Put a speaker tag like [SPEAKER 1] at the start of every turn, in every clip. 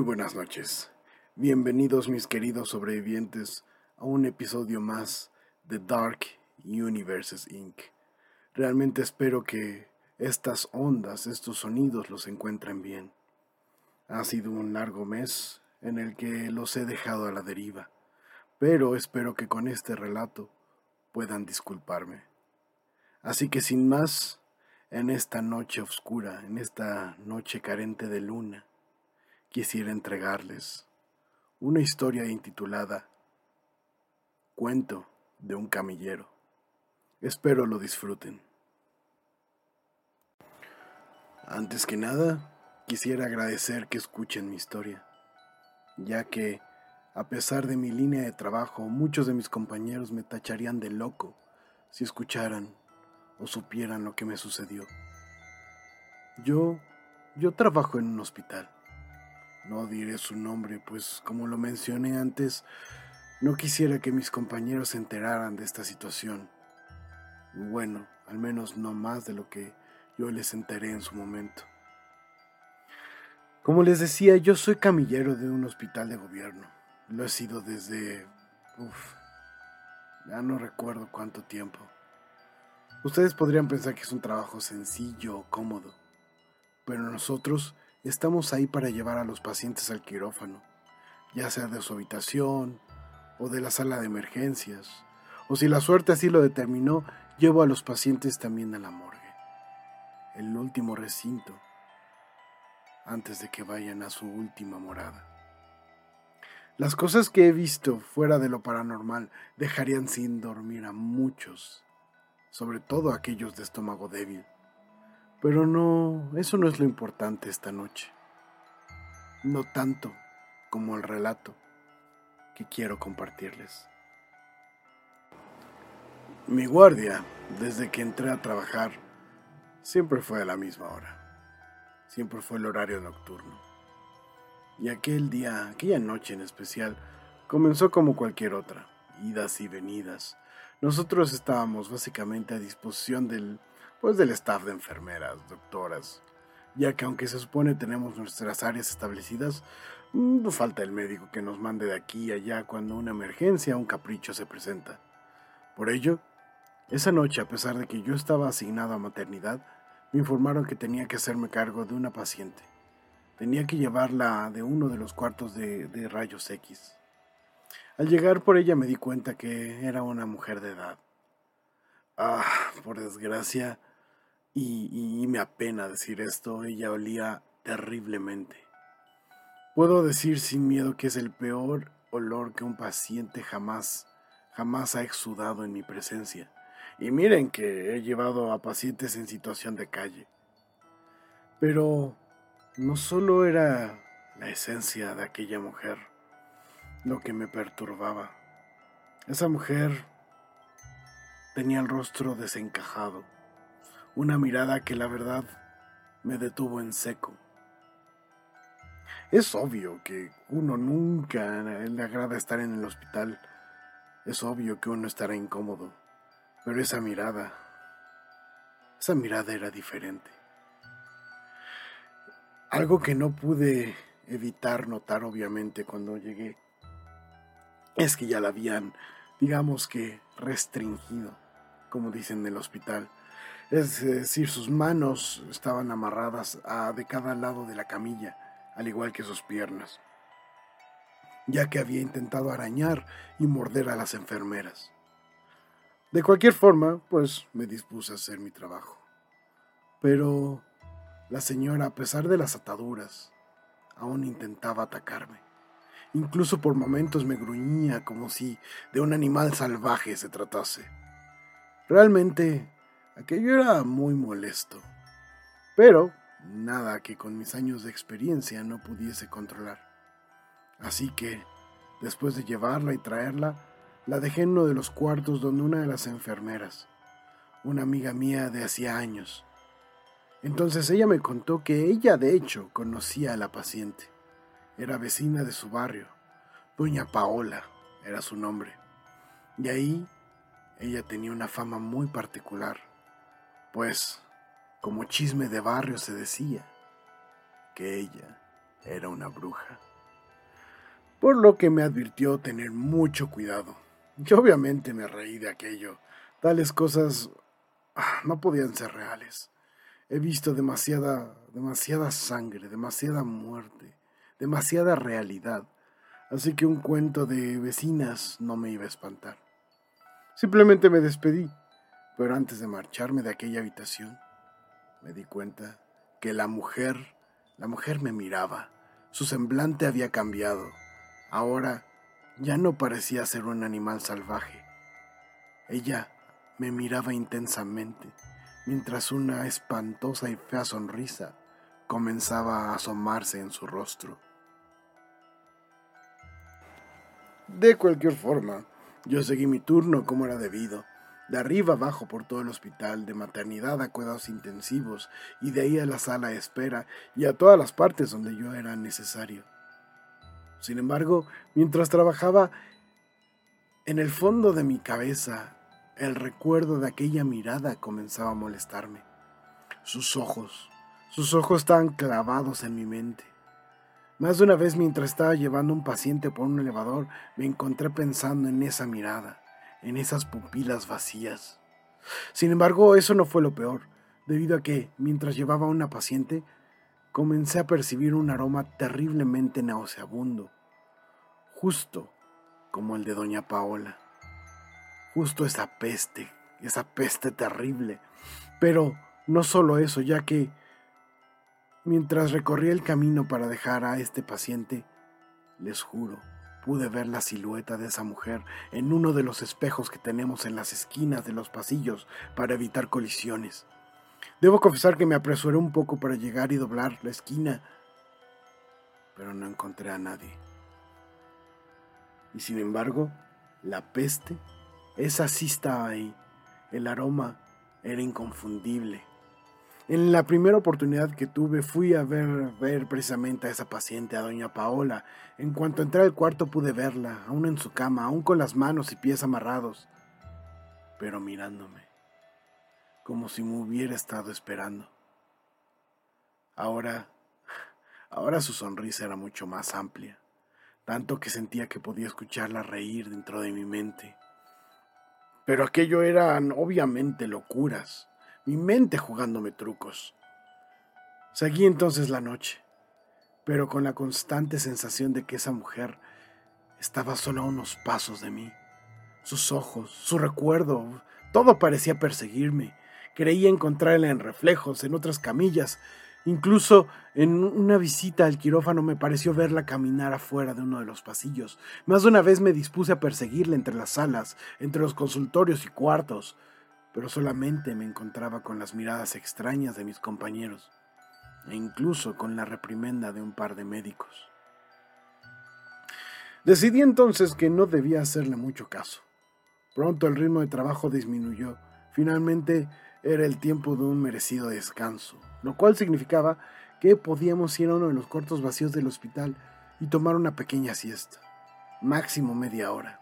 [SPEAKER 1] Muy buenas noches. Bienvenidos mis queridos sobrevivientes a un episodio más de Dark Universes Inc. Realmente espero que estas ondas, estos sonidos los encuentren bien. Ha sido un largo mes en el que los he dejado a la deriva, pero espero que con este relato puedan disculparme. Así que sin más, en esta noche oscura, en esta noche carente de luna, quisiera entregarles una historia intitulada Cuento de un camillero. Espero lo disfruten. Antes que nada, quisiera agradecer que escuchen mi historia, ya que, a pesar de mi línea de trabajo, muchos de mis compañeros me tacharían de loco si escucharan o supieran lo que me sucedió. Yo, yo trabajo en un hospital. No diré su nombre, pues como lo mencioné antes, no quisiera que mis compañeros se enteraran de esta situación. Bueno, al menos no más de lo que yo les enteré en su momento. Como les decía, yo soy camillero de un hospital de gobierno. Lo he sido desde... Uf, ya no recuerdo cuánto tiempo. Ustedes podrían pensar que es un trabajo sencillo o cómodo, pero nosotros estamos ahí para llevar a los pacientes al quirófano, ya sea de su habitación o de la sala de emergencias, o si la suerte así lo determinó, llevo a los pacientes también a la morgue, el último recinto, antes de que vayan a su última morada. Las cosas que he visto fuera de lo paranormal dejarían sin dormir a muchos sobre todo aquellos de estómago débil. Pero no, eso no es lo importante esta noche. No tanto como el relato que quiero compartirles. Mi guardia, desde que entré a trabajar, siempre fue a la misma hora. Siempre fue el horario nocturno. Y aquel día, aquella noche en especial, comenzó como cualquier otra, idas y venidas, nosotros estábamos básicamente a disposición del, pues, del staff de enfermeras, doctoras, ya que aunque se supone tenemos nuestras áreas establecidas, mm, no falta el médico que nos mande de aquí y allá cuando una emergencia o un capricho se presenta. Por ello, esa noche, a pesar de que yo estaba asignado a maternidad, me informaron que tenía que hacerme cargo de una paciente. Tenía que llevarla de uno de los cuartos de rayos X. Al llegar por ella me di cuenta que era una mujer de edad. Ah, por desgracia, y, me apena decir esto, ella olía terriblemente. Puedo decir sin miedo que es el peor olor que un paciente jamás, jamás ha exudado en mi presencia. Y miren que he llevado a pacientes en situación de calle. Pero no solo era la esencia de aquella mujer, lo que me perturbaba. Esa mujer tenía el rostro desencajado, una mirada que la verdad me detuvo en seco. Es obvio que uno nunca le agrada estar en el hospital, es obvio que uno estará incómodo, pero esa mirada, esa mirada era diferente. Algo que no pude evitar notar obviamente cuando llegué es que ya la habían, digamos que, restringido, como dicen en el hospital. Es decir, sus manos estaban amarradas a de cada lado de la camilla, al igual que sus piernas, ya que había intentado arañar y morder a las enfermeras. De cualquier forma, pues me dispuse a hacer mi trabajo. Pero la señora, a pesar de las ataduras, aún intentaba atacarme. Incluso por momentos me gruñía como si de un animal salvaje se tratase. Realmente, aquello era muy molesto. Pero nada que con mis años de experiencia no pudiese controlar. Así que, después de llevarla y traerla, la dejé en uno de los cuartos donde una de las enfermeras, una amiga mía de hacía años. Entonces ella me contó que ella de hecho conocía a la paciente era vecina de su barrio. Doña Paola era su nombre. Y ahí ella tenía una fama muy particular, pues, como chisme de barrio se decía, que ella era una bruja. por lo que me advirtió tener mucho cuidado. Yo obviamente me reí de aquello. Tales cosas ah, no podían ser reales. He visto demasiada, demasiada sangre, demasiada muerte, demasiada realidad, así que un cuento de vecinas no me iba a espantar. Simplemente me despedí, pero antes de marcharme de aquella habitación, me di cuenta que la mujer, la mujer me miraba, su semblante había cambiado. Ahora ya no parecía ser un animal salvaje. Ella me miraba intensamente, mientras una espantosa y fea sonrisa comenzaba a asomarse en su rostro. De cualquier forma, yo seguí mi turno como era debido, de arriba abajo por todo el hospital, de maternidad a cuidados intensivos, y de ahí a la sala de espera y a todas las partes donde yo era necesario. Sin embargo, mientras trabajaba, en el fondo de mi cabeza, el recuerdo de aquella mirada comenzaba a molestarme. Sus ojos, sus ojos estaban clavados en mi mente. Más de una vez mientras estaba llevando un paciente por un elevador, me encontré pensando en esa mirada, en esas pupilas vacías. Sin embargo, eso no fue lo peor, debido a que, mientras llevaba a una paciente, comencé a percibir un aroma terriblemente nauseabundo, justo como el de doña Paola. Justo esa peste, esa peste terrible. Pero no solo eso, ya que mientras recorría el camino para dejar a este paciente, les juro, pude ver la silueta de esa mujer en uno de los espejos que tenemos en las esquinas de los pasillos para evitar colisiones. Debo confesar que me apresuré un poco para llegar y doblar la esquina, pero no encontré a nadie. Y sin embargo, la peste, esa sí estaba ahí. El aroma era inconfundible. En la primera oportunidad que tuve fui a ver, ver precisamente a esa paciente, a doña Paola. En cuanto entré al cuarto pude verla, aún en su cama, aún con las manos y pies amarrados, pero mirándome como si me hubiera estado esperando. Ahora, ahora su sonrisa era mucho más amplia, tanto que sentía que podía escucharla reír dentro de mi mente. Pero aquello eran obviamente locuras, mi mente jugándome trucos. Seguí entonces la noche, pero con la constante sensación de que esa mujer estaba solo a unos pasos de mí. Sus ojos, su recuerdo, todo parecía perseguirme, Creía encontrarla en reflejos, en otras camillas. Incluso en una visita al quirófano me pareció verla caminar afuera de uno de los pasillos. Más de una vez me dispuse a perseguirla entre las salas, entre los consultorios y cuartos, pero solamente me encontraba con las miradas extrañas de mis compañeros, e incluso con la reprimenda de un par de médicos. Decidí entonces que no debía hacerle mucho caso. Pronto el ritmo de trabajo disminuyó. Finalmente era el tiempo de un merecido descanso, lo cual significaba que podíamos ir a uno de los cuartos vacíos del hospital y tomar una pequeña siesta, máximo media hora.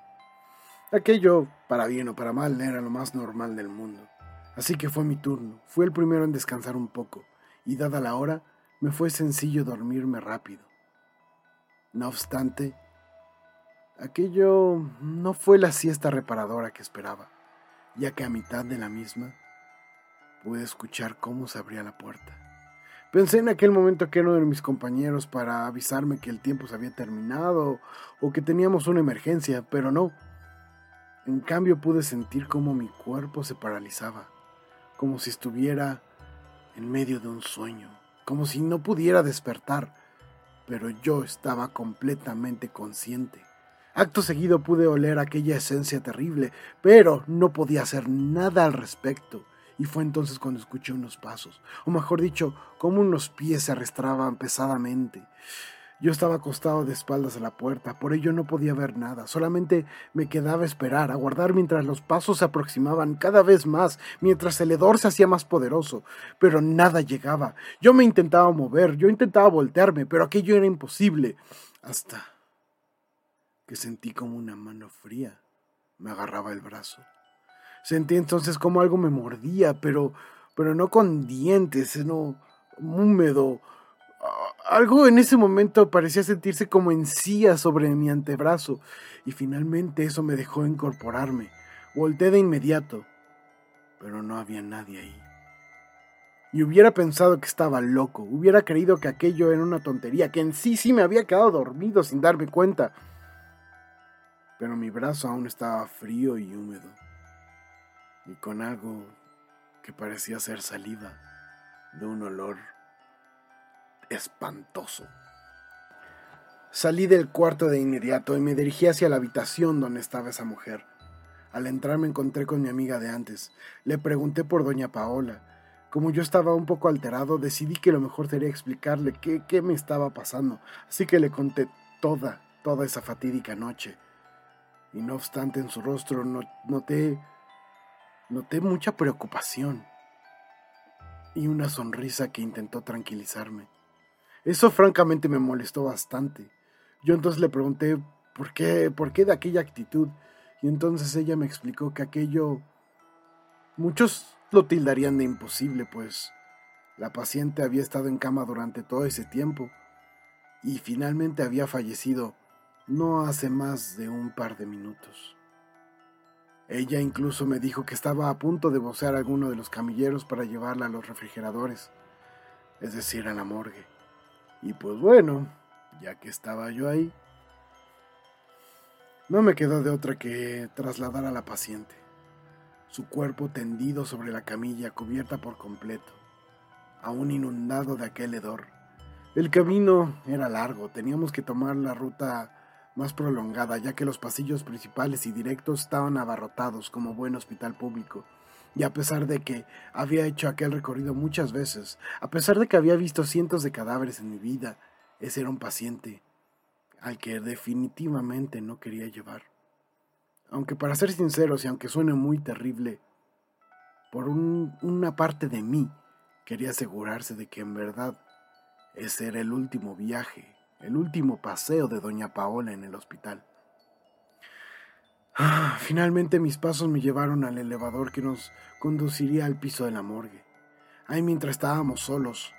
[SPEAKER 1] Aquello, para bien o para mal, era lo más normal del mundo. Así que fue mi turno, fui el primero en descansar un poco, y dada la hora, me fue sencillo dormirme rápido. No obstante, aquello no fue la siesta reparadora que esperaba, ya que a mitad de la misma pude escuchar cómo se abría la puerta. Pensé en aquel momento que uno de mis compañeros para avisarme que el tiempo se había terminado o que teníamos una emergencia, pero no. En cambio pude sentir cómo mi cuerpo se paralizaba, como si estuviera en medio de un sueño, como si no pudiera despertar, pero yo estaba completamente consciente. Acto seguido pude oler aquella esencia terrible, pero no podía hacer nada al respecto. Y fue entonces cuando escuché unos pasos, o mejor dicho, como unos pies se arrastraban pesadamente. Yo estaba acostado de espaldas a la puerta, por ello no podía ver nada, solamente me quedaba esperar, a guardar mientras los pasos se aproximaban cada vez más, mientras el hedor se hacía más poderoso, pero nada llegaba. Yo me intentaba mover, yo intentaba voltearme, pero aquello era imposible, hasta que sentí como una mano fría me agarraba el brazo. Sentí entonces como algo me mordía, pero, pero no con dientes, sino húmedo. Algo en ese momento parecía sentirse como encía sobre mi antebrazo y finalmente eso me dejó incorporarme. Volté de inmediato, pero no había nadie ahí. Y hubiera pensado que estaba loco, hubiera creído que aquello era una tontería, que en sí sí me había quedado dormido sin darme cuenta. Pero mi brazo aún estaba frío y húmedo, y con algo que parecía ser saliva de un olor espantoso. Salí del cuarto de inmediato y me dirigí hacia la habitación donde estaba esa mujer. Al entrar me encontré con mi amiga de antes. Le pregunté por doña Paola. Como yo estaba un poco alterado, decidí que lo mejor sería explicarle qué, qué me estaba pasando. Así que le conté toda, toda esa fatídica noche. Y no obstante en su rostro noté, noté mucha preocupación y una sonrisa que intentó tranquilizarme. Eso francamente me molestó bastante. Yo entonces le pregunté por qué, por qué de aquella actitud, y entonces ella me explicó que aquello muchos lo tildarían de imposible, pues la paciente había estado en cama durante todo ese tiempo y finalmente había fallecido no hace más de un par de minutos. Ella incluso me dijo que estaba a punto de vocear a alguno de los camilleros para llevarla a los refrigeradores, es decir, a la morgue. Y pues bueno, ya que estaba yo ahí, no me quedó de otra que trasladar a la paciente, su cuerpo tendido sobre la camilla cubierta por completo, aún inundado de aquel hedor. El camino era largo, teníamos que tomar la ruta más prolongada, ya que los pasillos principales y directos estaban abarrotados como buen hospital público y a pesar de que había hecho aquel recorrido muchas veces, a pesar de que había visto cientos de cadáveres en mi vida, ese era un paciente al que definitivamente no quería llevar. Aunque para ser sinceros y aunque suene muy terrible, por una parte de mí quería asegurarse de que en verdad ese era el último viaje, el último paseo de doña Paola en el hospital. Ah, finalmente mis pasos me llevaron al elevador que nos conduciría al piso de la morgue. Ahí mientras estábamos solos,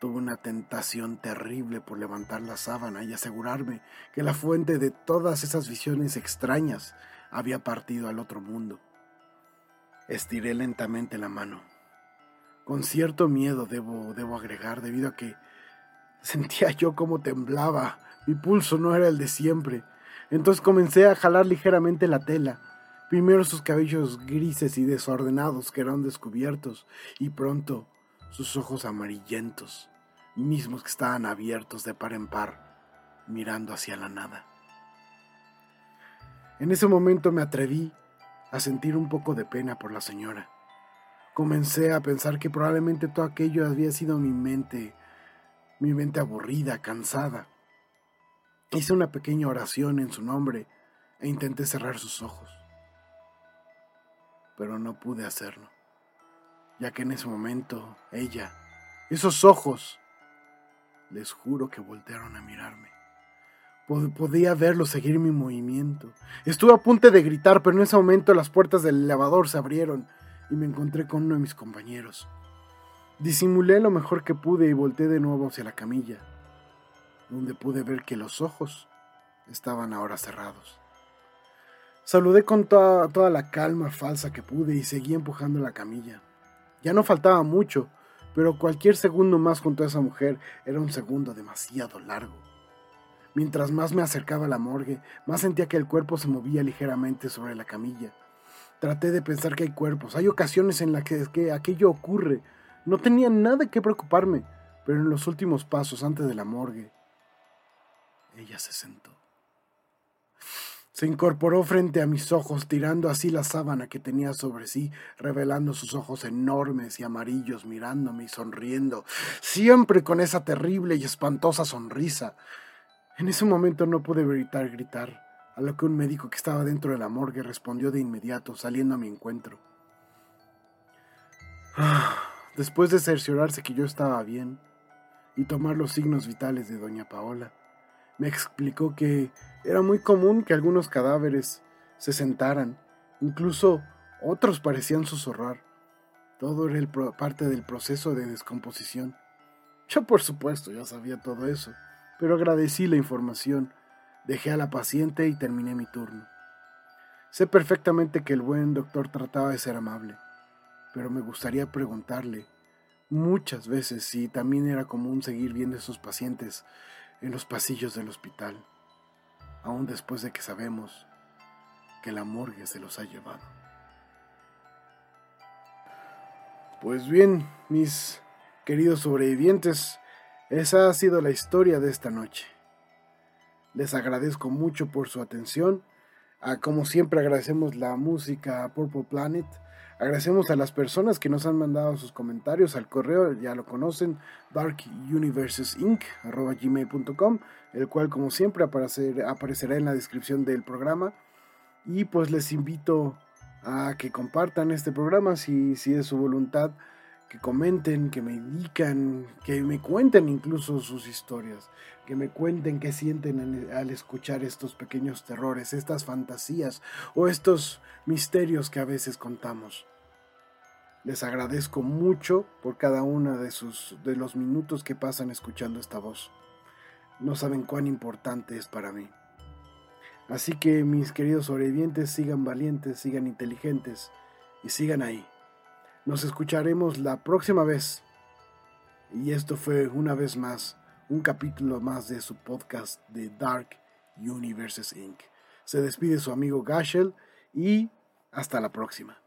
[SPEAKER 1] tuve una tentación terrible por levantar la sábana y asegurarme que la fuente de todas esas visiones extrañas había partido al otro mundo. Estiré lentamente la mano. Con cierto miedo debo, debo agregar, debido a que sentía yo cómo temblaba. Mi pulso no era el de siempre entonces comencé a jalar ligeramente la tela. Primero sus cabellos grises y desordenados quedaron descubiertos y pronto sus ojos amarillentos, mismos que estaban abiertos de par en par, mirando hacia la nada. En ese momento me atreví a sentir un poco de pena por la señora. Comencé a pensar que probablemente todo aquello había sido mi mente, mi mente aburrida, cansada, Hice una pequeña oración en su nombre e intenté cerrar sus ojos. Pero no pude hacerlo, ya que en ese momento ella, esos ojos, les juro que voltearon a mirarme. Podía verlos seguir mi movimiento. Estuve a punto de gritar, pero en ese momento las puertas del elevador se abrieron y me encontré con uno de mis compañeros. Disimulé lo mejor que pude y volteé de nuevo hacia la camilla donde pude ver que los ojos estaban ahora cerrados. Saludé con toda, toda, la calma falsa que pude y seguí empujando la camilla. Ya no faltaba mucho, pero cualquier segundo más junto a esa mujer era un segundo demasiado largo. Mientras más me acercaba a la morgue, más sentía que el cuerpo se movía ligeramente sobre la camilla. Traté de pensar que hay cuerpos, hay ocasiones en las que, que aquello ocurre. No tenía nada que preocuparme, pero en los últimos pasos antes de la morgue, ella se sentó. Se incorporó frente a mis ojos, tirando así la sábana que tenía sobre sí, revelando sus ojos enormes y amarillos, mirándome y sonriendo, siempre con esa terrible y espantosa sonrisa. En ese momento no pude evitar gritar, a lo que un médico que estaba dentro de la morgue respondió de inmediato, saliendo a mi encuentro. Después de cerciorarse que yo estaba bien y tomar los signos vitales de doña Paola, me explicó que era muy común que algunos cadáveres se sentaran, incluso otros parecían susurrar. Todo era parte del proceso de descomposición. Yo por supuesto ya sabía todo eso, pero agradecí la información, dejé a la paciente y terminé mi turno. Sé perfectamente que el buen doctor trataba de ser amable, pero me gustaría preguntarle muchas veces si también era común seguir viendo a esos pacientes en los pasillos del hospital, aún después de que sabemos que la morgue se los ha llevado. Pues bien, mis queridos sobrevivientes, esa ha sido la historia de esta noche. Les agradezco mucho por su atención Ah, como siempre agradecemos la música a Purple Planet. Agradecemos a las personas que nos han mandado sus comentarios al correo, ya lo conocen, darkuniversesinc.gmail.com, el cual como siempre aparecerá en la descripción del programa. Y pues les invito a que compartan este programa si, si es su voluntad que comenten, que me indican, que me cuenten incluso sus historias, que me cuenten qué sienten al escuchar estos pequeños terrores, estas fantasías o estos misterios que a veces contamos. Les agradezco mucho por cada uno de de los minutos que pasan escuchando esta voz. No saben cuán importante es para mí. Así que mis queridos sobrevivientes sigan valientes, sigan inteligentes y sigan ahí. Nos escucharemos la próxima vez. Y esto fue una vez más un capítulo más de su podcast de Dark Universes Inc. Se despide su amigo Gashel y hasta la próxima.